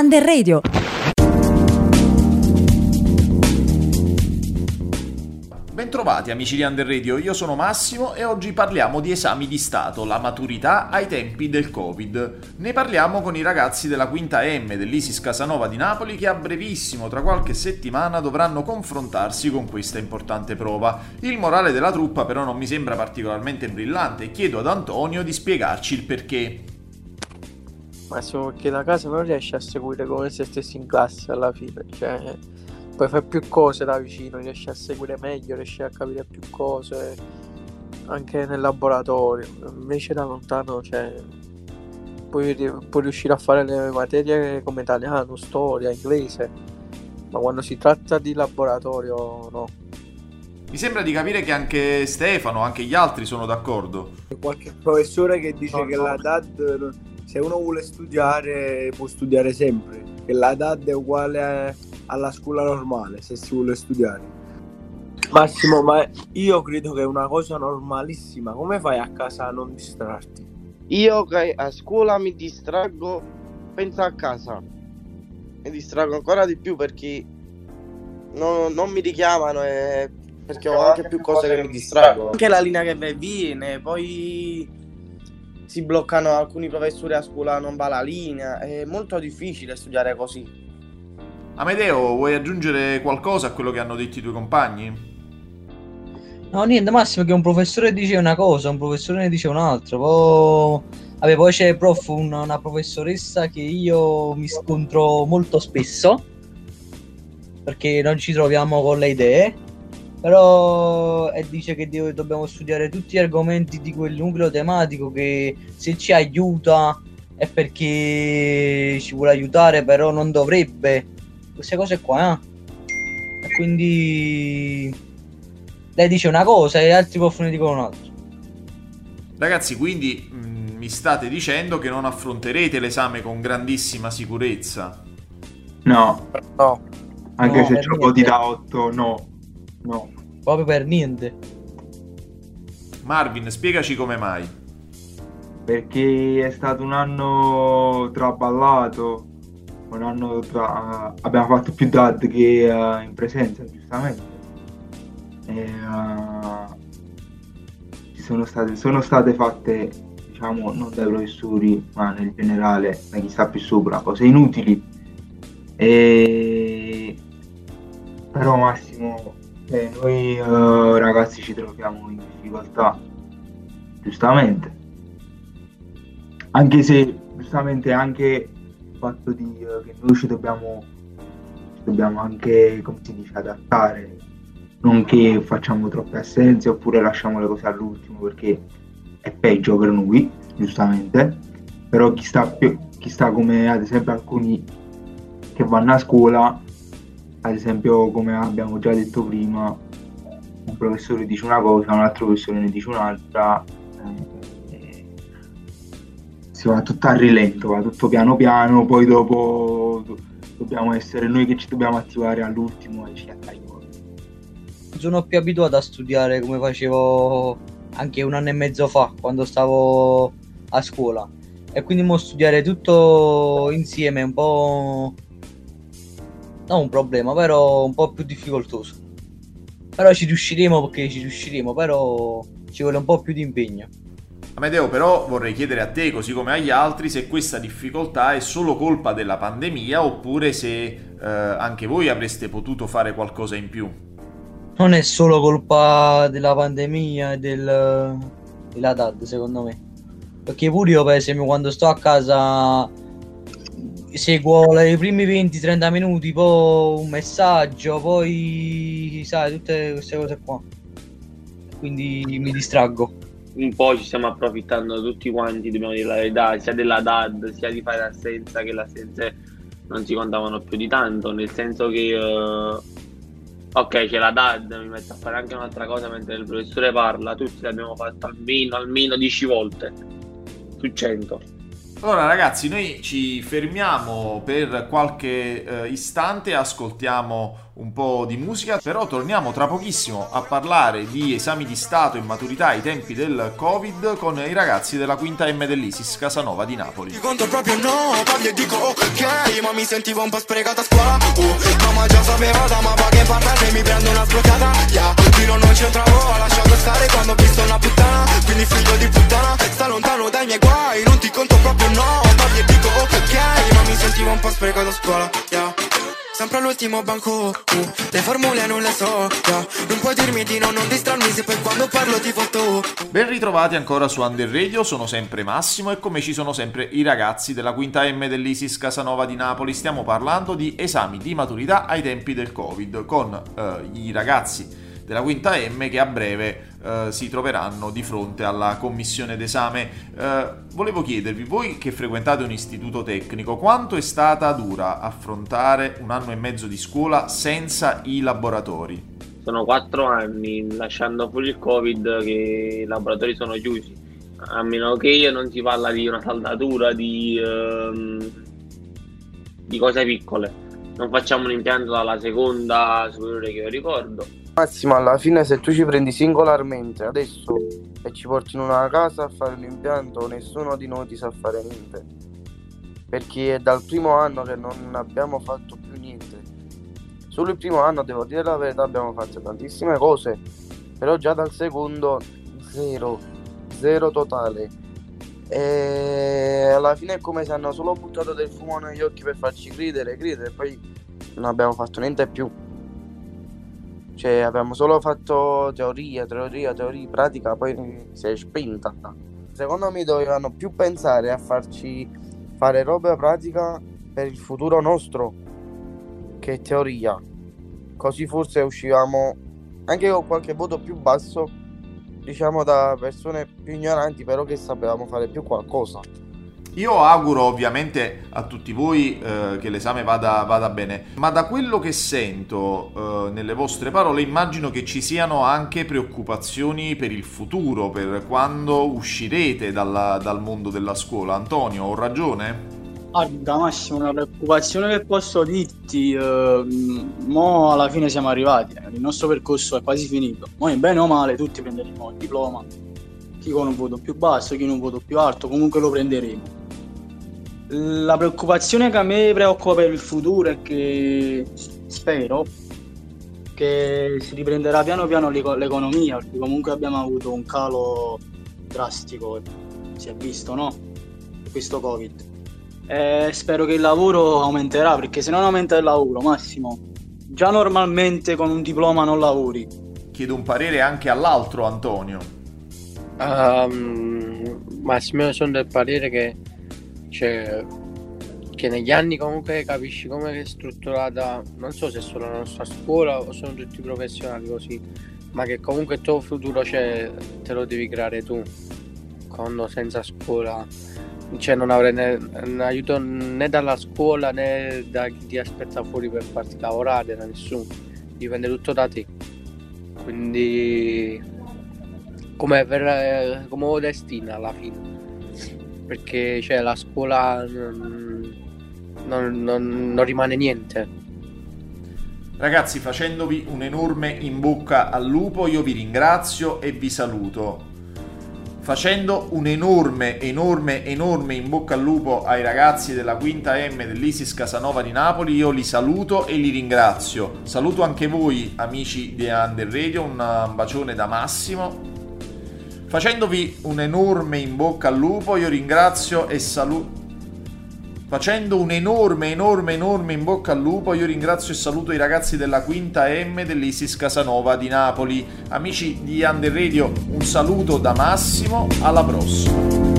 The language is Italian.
Under Radio. Bentrovati amici di Under Radio, io sono Massimo e oggi parliamo di esami di Stato, la maturità ai tempi del Covid. Ne parliamo con i ragazzi della quinta M dell'Isis Casanova di Napoli che a brevissimo, tra qualche settimana, dovranno confrontarsi con questa importante prova. Il morale della truppa però non mi sembra particolarmente brillante e chiedo ad Antonio di spiegarci il perché. Massimo perché da casa non riesci a seguire come se stessi in classe alla fine, cioè poi fai più cose da vicino, riesci a seguire meglio, riesci a capire più cose anche nel laboratorio. Invece da lontano, cioè, puoi, puoi riuscire a fare le materie come italiano, storia, inglese, ma quando si tratta di laboratorio no. Mi sembra di capire che anche Stefano, anche gli altri sono d'accordo. Qualche professore che dice no, che no. la DAD, se uno vuole studiare, può studiare sempre, che la DAD è uguale alla scuola normale se si vuole studiare. Massimo, ma io credo che è una cosa normalissima. Come fai a casa a non distrarti? Io che a scuola mi distraggo, penso a casa. Mi distraggo ancora di più perché non, non mi richiamano e perché ho anche più cose che mi distraggono. Anche la linea che viene, poi si bloccano alcuni professori a scuola, non va la linea. È molto difficile studiare così. Amedeo, vuoi aggiungere qualcosa a quello che hanno detto i tuoi compagni? No, niente, Massimo, che un professore dice una cosa, un professore ne dice un'altra. Poi, Vabbè, poi c'è prof, una, una professoressa che io mi scontro molto spesso perché non ci troviamo con le idee. Però e dice che dobbiamo studiare tutti gli argomenti di quel nucleo tematico che se ci aiuta è perché ci vuole aiutare, però non dovrebbe queste cose qua. Eh? E quindi lei dice una cosa e altri prof ne dicono un'altra. Ragazzi, quindi mh, mm, mi state dicendo che non affronterete l'esame con grandissima sicurezza? No. No. Anche no, se lo voti da 8, no. No. Proprio per niente. Marvin, spiegaci come mai. Perché è stato un anno traballato un anno tra... abbiamo fatto più DAD che uh, in presenza, giustamente. E, uh, sono, state, sono state fatte, diciamo, non dai professori, ma nel generale, da chi sta più sopra, cose inutili. E... Però Massimo, eh, noi uh, ragazzi ci troviamo in difficoltà, giustamente. Anche se, giustamente, anche fatto di, uh, che noi ci dobbiamo, ci dobbiamo anche, come si dice, adattare, non che facciamo troppe assenze oppure lasciamo le cose all'ultimo perché è peggio per noi, giustamente, però chi sta, più, chi sta come ad esempio alcuni che vanno a scuola, ad esempio come abbiamo già detto prima, un professore dice una cosa, un altro professore ne dice un'altra, si va tutto a rilento, va tutto piano piano, poi dopo dobbiamo essere noi che ci dobbiamo attivare all'ultimo e ci attaiamo. Sono più abituato a studiare come facevo anche un anno e mezzo fa quando stavo a scuola e quindi mo studiare tutto insieme un po' non un problema, però un po' più difficoltoso. Però ci riusciremo perché ci riusciremo, però ci vuole un po' più di impegno. Amedeo, però vorrei chiedere a te, così come agli altri, se questa difficoltà è solo colpa della pandemia oppure se eh, anche voi avreste potuto fare qualcosa in più. Non è solo colpa della pandemia e del, della DAD, secondo me. Perché pure io, per esempio, quando sto a casa seguo i primi 20-30 minuti, poi un messaggio, poi sai, tutte queste cose qua. Quindi mi distraggo un po' ci stiamo approfittando tutti quanti, dobbiamo dire la verità, sia della DAD, sia di fare assenza, che le assenze non si contavano più di tanto, nel senso che uh, ok c'è la DAD, mi metto a fare anche un'altra cosa mentre il professore parla, tutti l'abbiamo fatto almeno, almeno 10 volte su 100. Allora ragazzi, noi ci fermiamo per qualche uh, istante, ascoltiamo un po' di musica, però torniamo tra pochissimo a parlare di esami di Stato e maturità ai tempi del Covid con i ragazzi della quinta M dell'ISIS Casanova di Napoli. Ti conto proprio no, e dico ok, ma mi sentivo un po' sprecata a scuola. Uh, mamma già sapeva da ma che parla se mi prendo una sbloccata. Yeah, fino non c'entravo, ho lasciato stare quando ho visto una puttana. Quindi figlio di puttana, sta lontano dai miei guai, non ti conto un po' sprecata a scuola. Yeah. Sempre all'ultimo banco, uh, le formule non le so, yeah. Non puoi dirmi di no, non distrarmi se poi quando parlo ti foto Ben ritrovati ancora su Under Radio, sono sempre Massimo e come ci sono sempre i ragazzi della quinta M dell'ISIS Casanova di Napoli. Stiamo parlando di esami di maturità ai tempi del Covid con eh, i ragazzi della quinta M che a breve eh, si troveranno di fronte alla commissione d'esame. Eh, volevo chiedervi, voi che frequentate un istituto tecnico, quanto è stata dura affrontare un anno e mezzo di scuola senza i laboratori? Sono quattro anni, lasciando fuori il Covid, che i laboratori sono chiusi. A meno che non si parla di una saldatura, di, ehm, di cose piccole. Non facciamo un impianto dalla seconda superiore che io ricordo Massimo, alla fine se tu ci prendi singolarmente adesso e ci porti in una casa a fare un impianto, nessuno di noi ti sa fare niente. Perché è dal primo anno che non abbiamo fatto più niente. Solo il primo anno, devo dire la verità, abbiamo fatto tantissime cose, però già dal secondo zero, zero totale. E alla fine è come se hanno solo buttato del fumo negli occhi per farci credere, credere, e poi non abbiamo fatto niente più. Cioè abbiamo solo fatto teoria, teoria, teoria, pratica, poi si è spenta. Secondo me dovevano più pensare a farci fare roba pratica per il futuro nostro che teoria. Così forse uscivamo anche con qualche voto più basso, diciamo da persone più ignoranti, però che sapevamo fare più qualcosa. Io auguro ovviamente a tutti voi eh, che l'esame vada, vada, bene, ma da quello che sento eh, nelle vostre parole immagino che ci siano anche preoccupazioni per il futuro, per quando uscirete dalla, dal mondo della scuola. Antonio, ho ragione? Guarda Massimo, una preoccupazione che posso dirti, eh, mo alla fine siamo arrivati, il nostro percorso è quasi finito, noi bene o male tutti prenderemo il diploma, chi con un voto più basso, chi con un voto più alto, comunque lo prenderemo la preoccupazione che a me preoccupa per il futuro è che spero che si riprenderà piano piano l'economia, perché comunque abbiamo avuto un calo drastico, si è visto, no? Questo Covid. E spero che il lavoro aumenterà, perché se non aumenta il lavoro, Massimo, già normalmente con un diploma non lavori. Chiedo un parere anche all'altro, Antonio. Um, Massimo, sono del parere che cioè, che negli anni comunque capisci come è strutturata, non so se solo la nostra scuola o sono tutti professionali così, ma che comunque il tuo futuro cioè, te lo devi creare tu, quando senza scuola, cioè non avrai né, né aiuto né dalla scuola né da chi ti aspetta fuori per farti lavorare, da nessuno, dipende tutto da te. Quindi come, per, come destina alla fine perché cioè, la scuola non, non, non rimane niente. Ragazzi, facendovi un enorme in bocca al lupo, io vi ringrazio e vi saluto. Facendo un enorme, enorme, enorme in bocca al lupo ai ragazzi della quinta M dell'Isis Casanova di Napoli, io li saluto e li ringrazio. Saluto anche voi, amici di Under Radio, un bacione da Massimo Facendovi un enorme in bocca al lupo, io ringrazio e saluto. Facendo un enorme, enorme, enorme in bocca al lupo, io ringrazio e saluto i ragazzi della quinta M dell'Isis Casanova di Napoli. Amici di Under Radio, un saluto da Massimo, alla prossima.